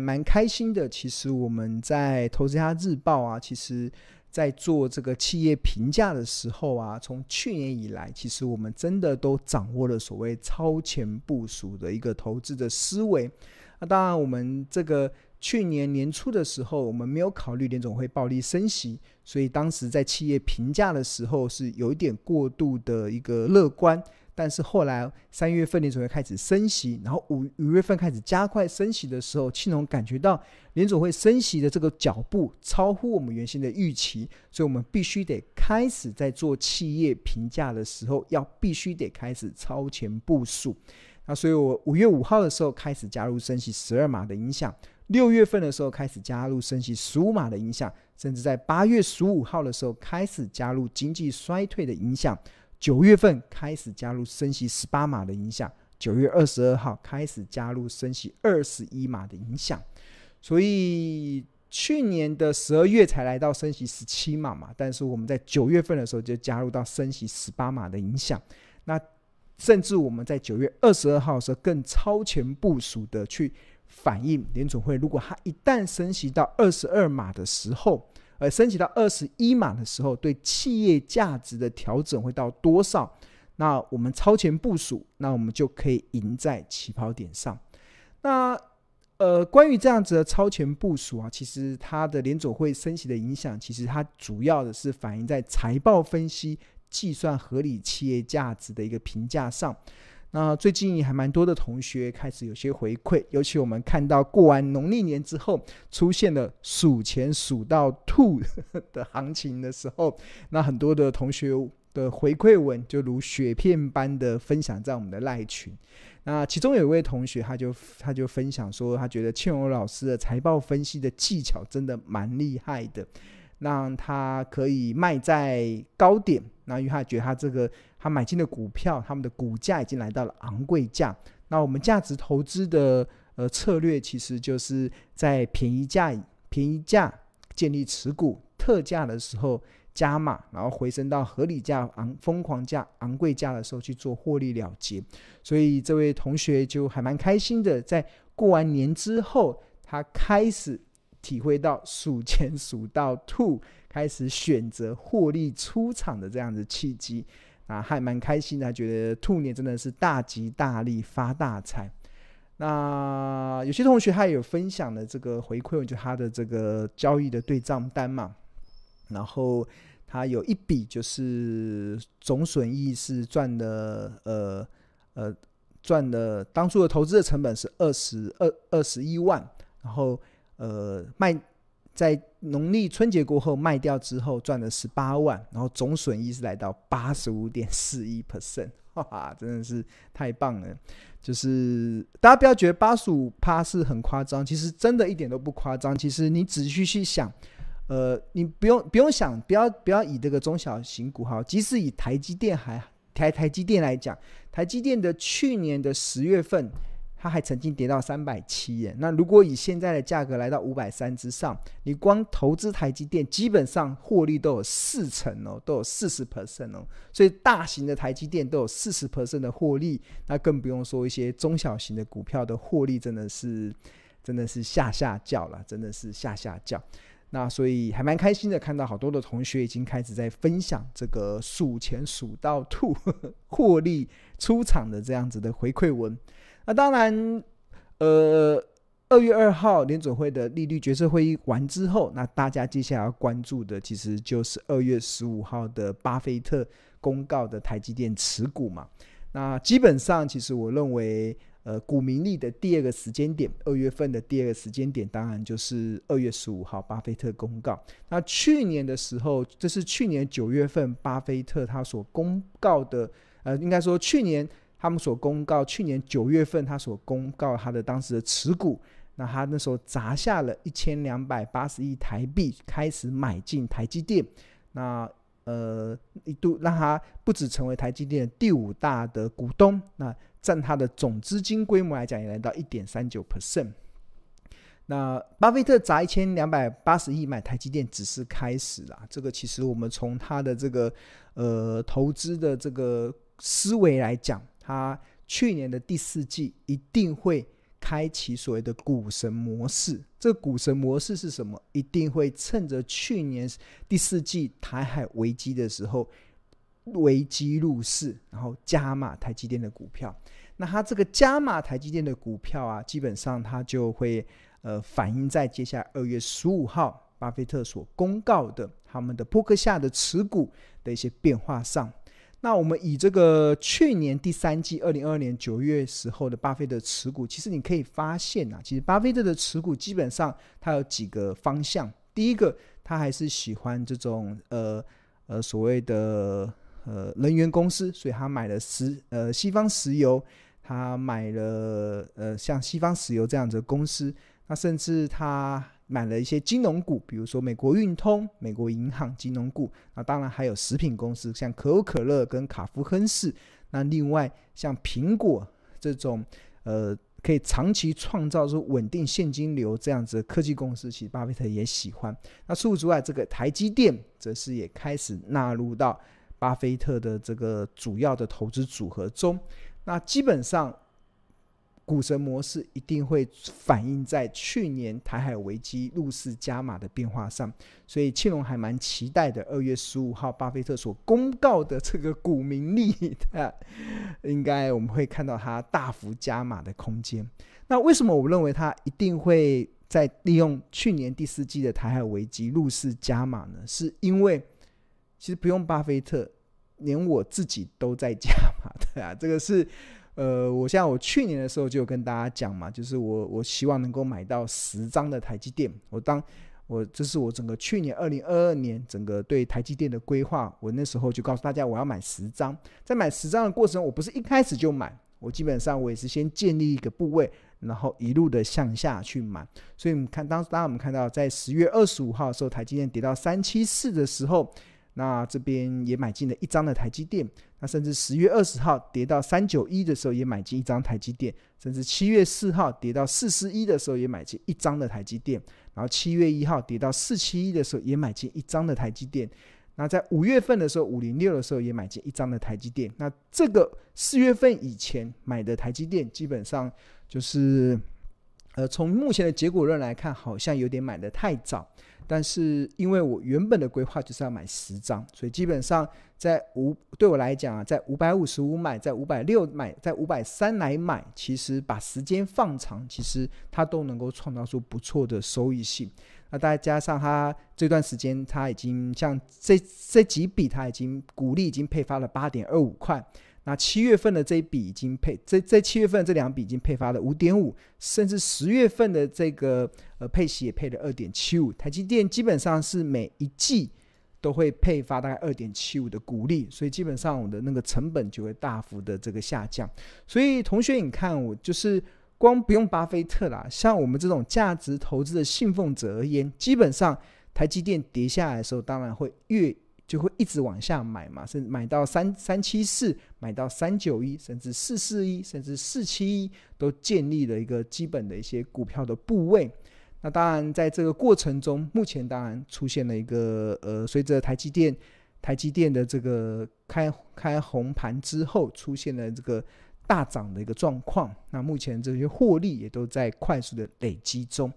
蛮开心的。其实我们在《投资家日报》啊，其实在做这个企业评价的时候啊，从去年以来，其实我们真的都掌握了所谓超前部署的一个投资的思维。那当然，我们这个去年年初的时候，我们没有考虑联总会暴力升息，所以当时在企业评价的时候是有一点过度的一个乐观。但是后来三月份联总会开始升息，然后五五月份开始加快升息的时候，庆隆感觉到联总会升息的这个脚步超乎我们原先的预期，所以我们必须得开始在做企业评价的时候，要必须得开始超前部署。那所以我五月五号的时候开始加入升息十二码的影响，六月份的时候开始加入升息十五码的影响，甚至在八月十五号的时候开始加入经济衰退的影响。九月份开始加入升息十八码的影响，九月二十二号开始加入升息二十一码的影响，所以去年的十二月才来到升息十七码嘛，但是我们在九月份的时候就加入到升息十八码的影响，那甚至我们在九月二十二号的时候更超前部署的去反映联准会，如果它一旦升息到二十二码的时候。而升级到二十一码的时候，对企业价值的调整会到多少？那我们超前部署，那我们就可以赢在起跑点上。那呃，关于这样子的超前部署啊，其实它的联总会升息的影响，其实它主要的是反映在财报分析、计算合理企业价值的一个评价上。那最近还蛮多的同学开始有些回馈，尤其我们看到过完农历年之后，出现了数钱数到吐的行情的时候，那很多的同学的回馈文就如雪片般的分享在我们的赖群。那其中有一位同学，他就他就分享说，他觉得庆荣老师的财报分析的技巧真的蛮厉害的，让他可以卖在高点。那因为他觉得他这个。他买进的股票，他们的股价已经来到了昂贵价。那我们价值投资的呃策略，其实就是在便宜价便宜价建立持股，特价的时候加码，然后回升到合理价昂疯狂价昂贵价的时候去做获利了结。所以这位同学就还蛮开心的，在过完年之后，他开始体会到数钱数到吐，开始选择获利出场的这样的契机。啊，还蛮开心的，觉得兔年真的是大吉大利发大财。那有些同学他也有分享的这个回馈，就他的这个交易的对账单嘛，然后他有一笔就是总损益是赚的，呃呃赚的，当初的投资的成本是二十二二十一万，然后呃卖。在农历春节过后卖掉之后赚了十八万，然后总损益是来到八十五点四一 percent，哈哈，真的是太棒了！就是大家不要觉得八十五趴是很夸张，其实真的一点都不夸张。其实你仔细去想，呃，你不用不用想，不要不要以这个中小型股哈，即使以台积电还台台积电来讲，台积电的去年的十月份。它还曾经跌到三百七耶，那如果以现在的价格来到五百三之上，你光投资台积电，基本上获利都有四成哦，都有四十 percent 哦，所以大型的台积电都有四十 percent 的获利，那更不用说一些中小型的股票的获利，真的是真的是吓吓叫了，真的是吓吓叫。那所以还蛮开心的，看到好多的同学已经开始在分享这个数钱数到吐 获利出场的这样子的回馈文。那当然，呃，二月二号联准会的利率决策会议完之后，那大家接下来要关注的，其实就是二月十五号的巴菲特公告的台积电持股嘛。那基本上，其实我认为，呃，股民利的第二个时间点，二月份的第二个时间点，当然就是二月十五号巴菲特公告。那去年的时候，这是去年九月份巴菲特他所公告的，呃，应该说去年。他们所公告，去年九月份他所公告他的当时的持股，那他那时候砸下了一千两百八十亿台币，开始买进台积电，那呃一度让他不止成为台积电第五大的股东，那占他的总资金规模来讲，也来到一点三九 percent。那巴菲特砸一千两百八十亿买台积电只是开始啦，这个其实我们从他的这个呃投资的这个思维来讲。他去年的第四季一定会开启所谓的股神模式。这股神模式是什么？一定会趁着去年第四季台海危机的时候，危机入市，然后加码台积电的股票。那它这个加码台积电的股票啊，基本上它就会呃反映在接下来二月十五号巴菲特所公告的他们的波克夏的持股的一些变化上。那我们以这个去年第三季二零二二年九月时候的巴菲特持股，其实你可以发现啊，其实巴菲特的持股基本上它有几个方向。第一个，他还是喜欢这种呃呃所谓的呃能源公司，所以他买了石呃西方石油，他买了呃像西方石油这样子的公司，那甚至他。买了一些金融股，比如说美国运通、美国银行金融股。那当然还有食品公司，像可口可乐跟卡夫亨氏。那另外像苹果这种，呃，可以长期创造出稳定现金流这样子的科技公司，其实巴菲特也喜欢。那除此之外，这个台积电则是也开始纳入到巴菲特的这个主要的投资组合中。那基本上。股神模式一定会反映在去年台海危机入市加码的变化上，所以庆龙还蛮期待的。二月十五号，巴菲特所公告的这个股民利，应该我们会看到它大幅加码的空间。那为什么我认为它一定会在利用去年第四季的台海危机入市加码呢？是因为其实不用巴菲特，连我自己都在加码，对啊，这个是。呃，我像我去年的时候就有跟大家讲嘛，就是我我希望能够买到十张的台积电。我当我这是我整个去年二零二二年整个对台积电的规划，我那时候就告诉大家我要买十张。在买十张的过程，我不是一开始就买，我基本上我也是先建立一个部位，然后一路的向下去买。所以你看，当当我们看到在十月二十五号的时候，台积电跌到三七四的时候。那这边也买进了一张的台积电，那甚至十月二十号跌到三九一的时候也买进一张台积电，甚至七月四号跌到四四一的时候也买进一张的台积电，然后七月一号跌到四七一的时候也买进一张的台积电，那在五月份的时候五零六的时候也买进一张的台积电，那这个四月份以前买的台积电基本上就是，呃，从目前的结果论来看，好像有点买的太早。但是因为我原本的规划就是要买十张，所以基本上在五对我来讲啊，在五百五十五买，在五百六买，在五百三来买，其实把时间放长，其实它都能够创造出不错的收益性。那再加上它这段时间，它已经像这这几笔，它已经股利已经配发了八点二五块。那七月份的这一笔已经配，这这七月份这两笔已经配发了五点五，甚至十月份的这个呃配息也配了二点七五。台积电基本上是每一季都会配发大概二点七五的股利，所以基本上我的那个成本就会大幅的这个下降。所以同学，你看我就是光不用巴菲特啦，像我们这种价值投资的信奉者而言，基本上台积电跌下来的时候，当然会越。就会一直往下买嘛，甚至买到三三七四，买到三九一，甚至四四一，甚至四七一，都建立了一个基本的一些股票的部位。那当然，在这个过程中，目前当然出现了一个呃，随着台积电台积电的这个开开红盘之后，出现了这个大涨的一个状况。那目前这些获利也都在快速的累积中。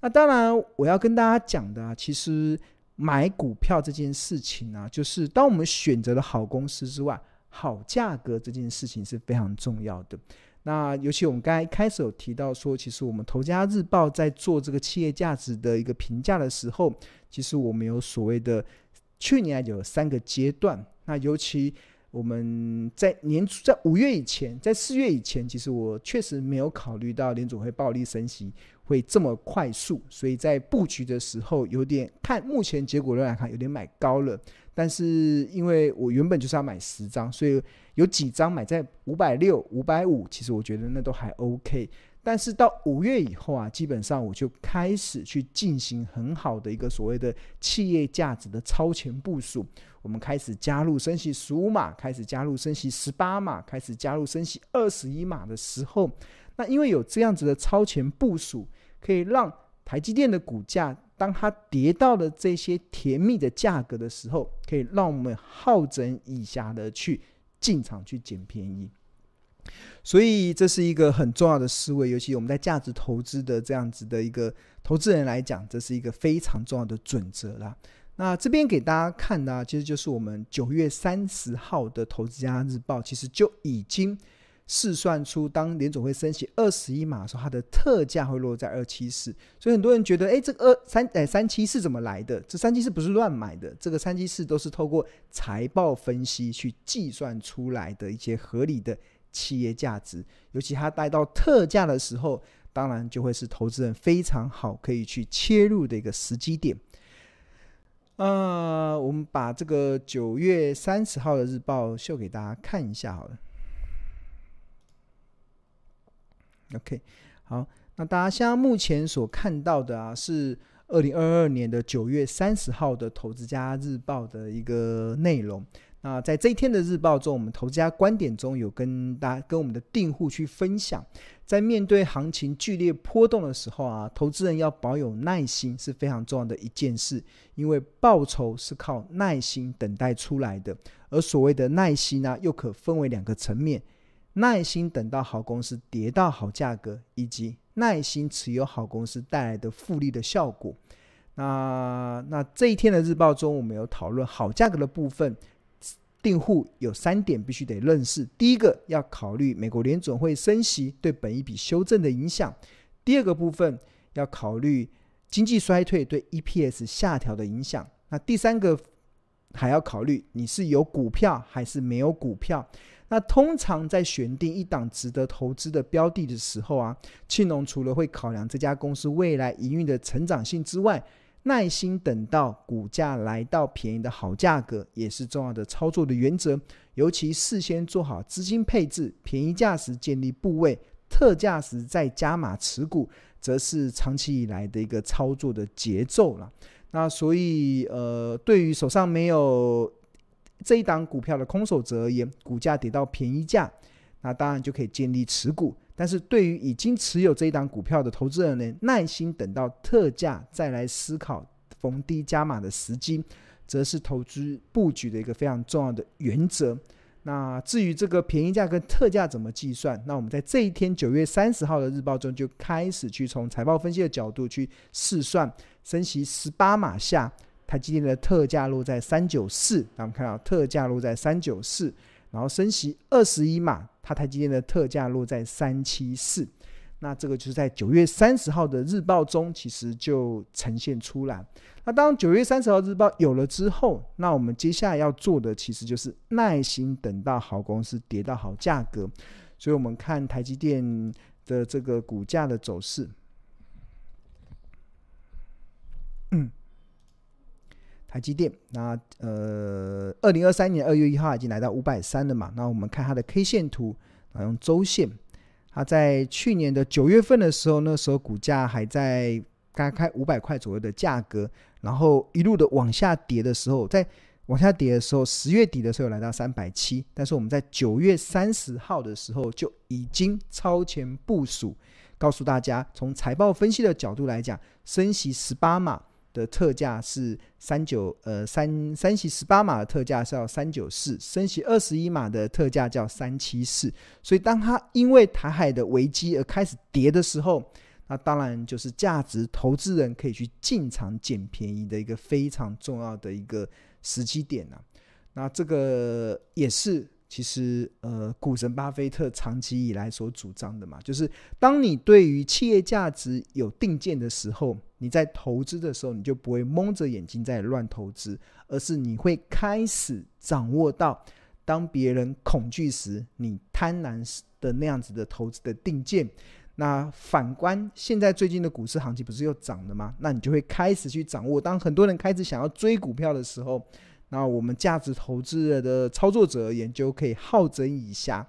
那当然，我要跟大家讲的啊，其实。买股票这件事情呢、啊，就是当我们选择了好公司之外，好价格这件事情是非常重要的。那尤其我们刚才开始有提到说，其实我们《投家日报》在做这个企业价值的一个评价的时候，其实我们有所谓的去年有三个阶段。那尤其我们在年初，在五月以前，在四月以前，其实我确实没有考虑到联总会暴力升息。会这么快速，所以在布局的时候有点看目前结果论来看有点买高了，但是因为我原本就是要买十张，所以有几张买在五百六、五百五，其实我觉得那都还 OK。但是到五月以后啊，基本上我就开始去进行很好的一个所谓的企业价值的超前部署，我们开始加入升息十五码，开始加入升息十八码，开始加入升息二十一码的时候。那因为有这样子的超前部署，可以让台积电的股价，当它跌到了这些甜蜜的价格的时候，可以让我们好整以暇的去进场去捡便宜。所以这是一个很重要的思维，尤其我们在价值投资的这样子的一个投资人来讲，这是一个非常重要的准则啦。那这边给大家看的啊，其实就是我们九月三十号的《投资家日报》，其实就已经试算出，当联总会升息二十一码的时候，它的特价会落在二七四。所以很多人觉得，哎，这个二三哎三七四怎么来的？这三七四不是乱买的，这个三七四都是透过财报分析去计算出来的一些合理的企业价值。尤其它带到特价的时候，当然就会是投资人非常好可以去切入的一个时机点。呃，我们把这个九月三十号的日报秀给大家看一下好了。OK，好，那大家现在目前所看到的啊，是二零二二年的九月三十号的《投资家日报》的一个内容。那在这一天的日报中，我们投资家观点中有跟大家跟我们的订户去分享，在面对行情剧烈波动的时候啊，投资人要保有耐心是非常重要的一件事，因为报酬是靠耐心等待出来的。而所谓的耐心呢，又可分为两个层面：耐心等到好公司跌到好价格，以及耐心持有好公司带来的复利的效果。那那这一天的日报中，我们有讨论好价格的部分。订户有三点必须得认识：第一个要考虑美国联准会升息对本一笔修正的影响；第二个部分要考虑经济衰退对 EPS 下调的影响；那第三个还要考虑你是有股票还是没有股票。那通常在选定一档值得投资的标的的时候啊，庆农除了会考量这家公司未来营运的成长性之外，耐心等到股价来到便宜的好价格，也是重要的操作的原则。尤其事先做好资金配置，便宜价时建立部位，特价时再加码持股，则是长期以来的一个操作的节奏了。那所以，呃，对于手上没有这一档股票的空手者而言，股价跌到便宜价，那当然就可以建立持股。但是对于已经持有这一档股票的投资人呢，耐心等到特价再来思考逢低加码的时机，则是投资布局的一个非常重要的原则。那至于这个便宜价跟特价怎么计算，那我们在这一天九月三十号的日报中就开始去从财报分析的角度去试算，升息十八码下，台积电的特价落在三九四，那我们看到特价落在三九四。然后升息二十一码，它台积电的特价落在三七四，那这个就是在九月三十号的日报中，其实就呈现出来。那当九月三十号日报有了之后，那我们接下来要做的其实就是耐心等到好公司跌到好价格。所以我们看台积电的这个股价的走势，嗯。台积电，那呃，二零二三年二月一号已经来到五百三了嘛？那我们看它的 K 线图，啊，用周线，它在去年的九月份的时候，那时候股价还在刚开五百块左右的价格，然后一路的往下跌的时候，在往下跌的时候，十月底的时候来到三百七，但是我们在九月三十号的时候就已经超前部署，告诉大家，从财报分析的角度来讲，升息十八码。的特价是三九呃三三息十八码的特价是要三九四，升息二十一码的特价叫三七四。所以当它因为台海的危机而开始跌的时候，那当然就是价值投资人可以去进场捡便宜的一个非常重要的一个时机点呐、啊。那这个也是。其实，呃，股神巴菲特长期以来所主张的嘛，就是当你对于企业价值有定见的时候，你在投资的时候，你就不会蒙着眼睛在乱投资，而是你会开始掌握到，当别人恐惧时，你贪婪时的那样子的投资的定见。那反观现在最近的股市行情不是又涨了吗？那你就会开始去掌握，当很多人开始想要追股票的时候。那我们价值投资的操作者研究，可以好整以下，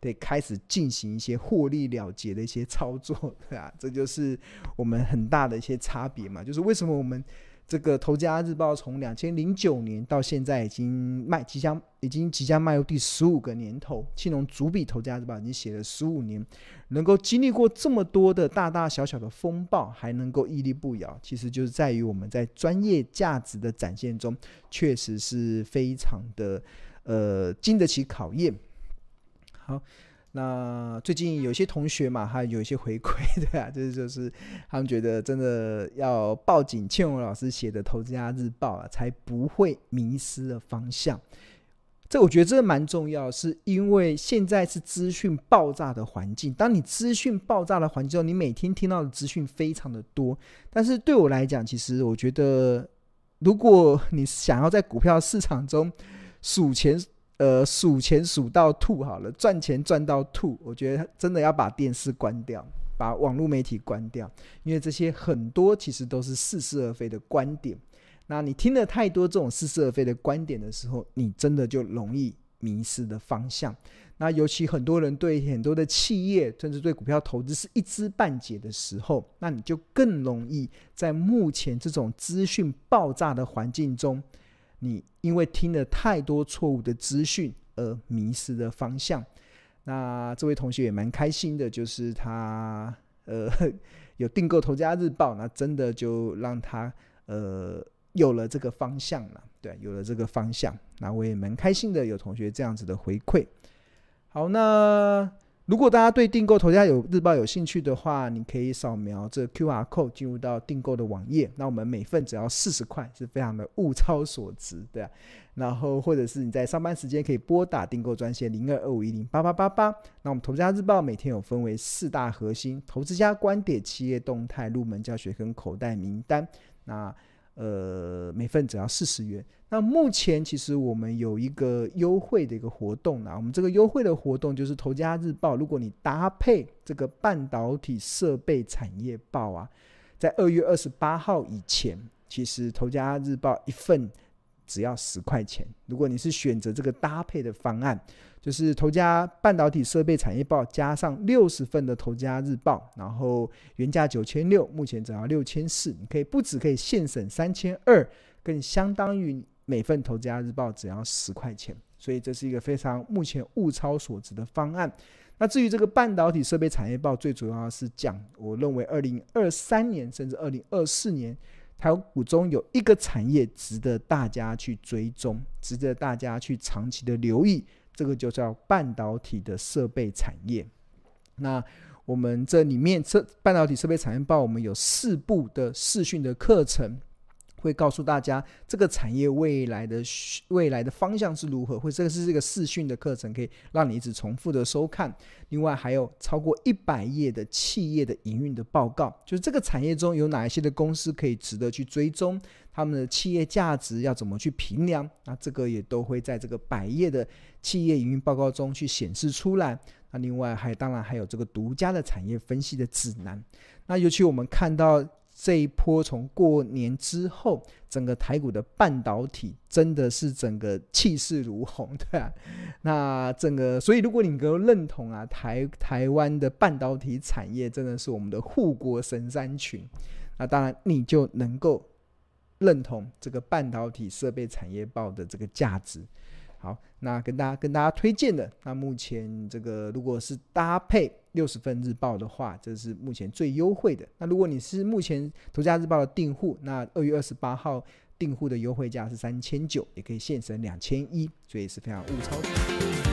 得开始进行一些获利了结的一些操作，对啊，这就是我们很大的一些差别嘛，就是为什么我们。这个《投家日报》从两千零九年到现在，已经迈即将已经即将迈入第十五个年头。庆农主笔《投家日报》已经写了十五年，能够经历过这么多的大大小小的风暴，还能够屹立不摇，其实就是在于我们在专业价值的展现中，确实是非常的呃经得起考验。好，那最近有些同学嘛，还有一些回馈，对啊，就是就是他们觉得真的要抱紧倩文老师写的《投资家日报》啊，才不会迷失了方向。这我觉得这蛮重要，是因为现在是资讯爆炸的环境。当你资讯爆炸的环境之后，你每天听到的资讯非常的多。但是对我来讲，其实我觉得，如果你想要在股票市场中数钱。呃，数钱数到吐好了，赚钱赚到吐。我觉得真的要把电视关掉，把网络媒体关掉，因为这些很多其实都是似是而非的观点。那你听了太多这种似是而非的观点的时候，你真的就容易迷失的方向。那尤其很多人对很多的企业，甚至对股票投资是一知半解的时候，那你就更容易在目前这种资讯爆炸的环境中。你因为听了太多错误的资讯而迷失了方向，那这位同学也蛮开心的，就是他呃 有订购《投家日报》，那真的就让他呃有了这个方向了，对，有了这个方向，那我也蛮开心的，有同学这样子的回馈。好，那。如果大家对订购《投家有日报》有兴趣的话，你可以扫描这 QR code 进入到订购的网页。那我们每份只要四十块，是非常的物超所值，对啊。然后或者是你在上班时间可以拨打订购专线零二二五一零八八八八。那我们《投资家日报》每天有分为四大核心：投资家观点、企业动态、入门教学跟口袋名单。那呃，每份只要四十元。那目前其实我们有一个优惠的一个活动啊，我们这个优惠的活动就是《投家日报》，如果你搭配这个半导体设备产业报啊，在二月二十八号以前，其实《投家日报》一份只要十块钱。如果你是选择这个搭配的方案。就是投家半导体设备产业报加上六十份的投家日报，然后原价九千六，目前只要六千四，你可以不止可以现省三千二，更相当于每份投家日报只要十块钱，所以这是一个非常目前物超所值的方案。那至于这个半导体设备产业报，最主要是讲，我认为二零二三年甚至二零二四年，台股中有一个产业值得大家去追踪，值得大家去长期的留意。这个就叫半导体的设备产业。那我们这里面这半导体设备产业报，我们有四部的视讯的课程。会告诉大家这个产业未来的未来的方向是如何，或这个是这个视讯的课程，可以让你一直重复的收看。另外还有超过一百页的企业的营运的报告，就是这个产业中有哪一些的公司可以值得去追踪，他们的企业价值要怎么去评量，那这个也都会在这个百页的企业营运报告中去显示出来。那另外还当然还有这个独家的产业分析的指南。那尤其我们看到。这一波从过年之后，整个台股的半导体真的是整个气势如虹，对啊。那整个，所以如果你能够认同啊，台台湾的半导体产业真的是我们的护国神山群，那当然你就能够认同这个半导体设备产业报的这个价值。好，那跟大家跟大家推荐的，那目前这个如果是搭配六十份日报的话，这是目前最优惠的。那如果你是目前投家日报的订户，那二月二十八号订户的优惠价是三千九，也可以现省两千一，所以是非常物超。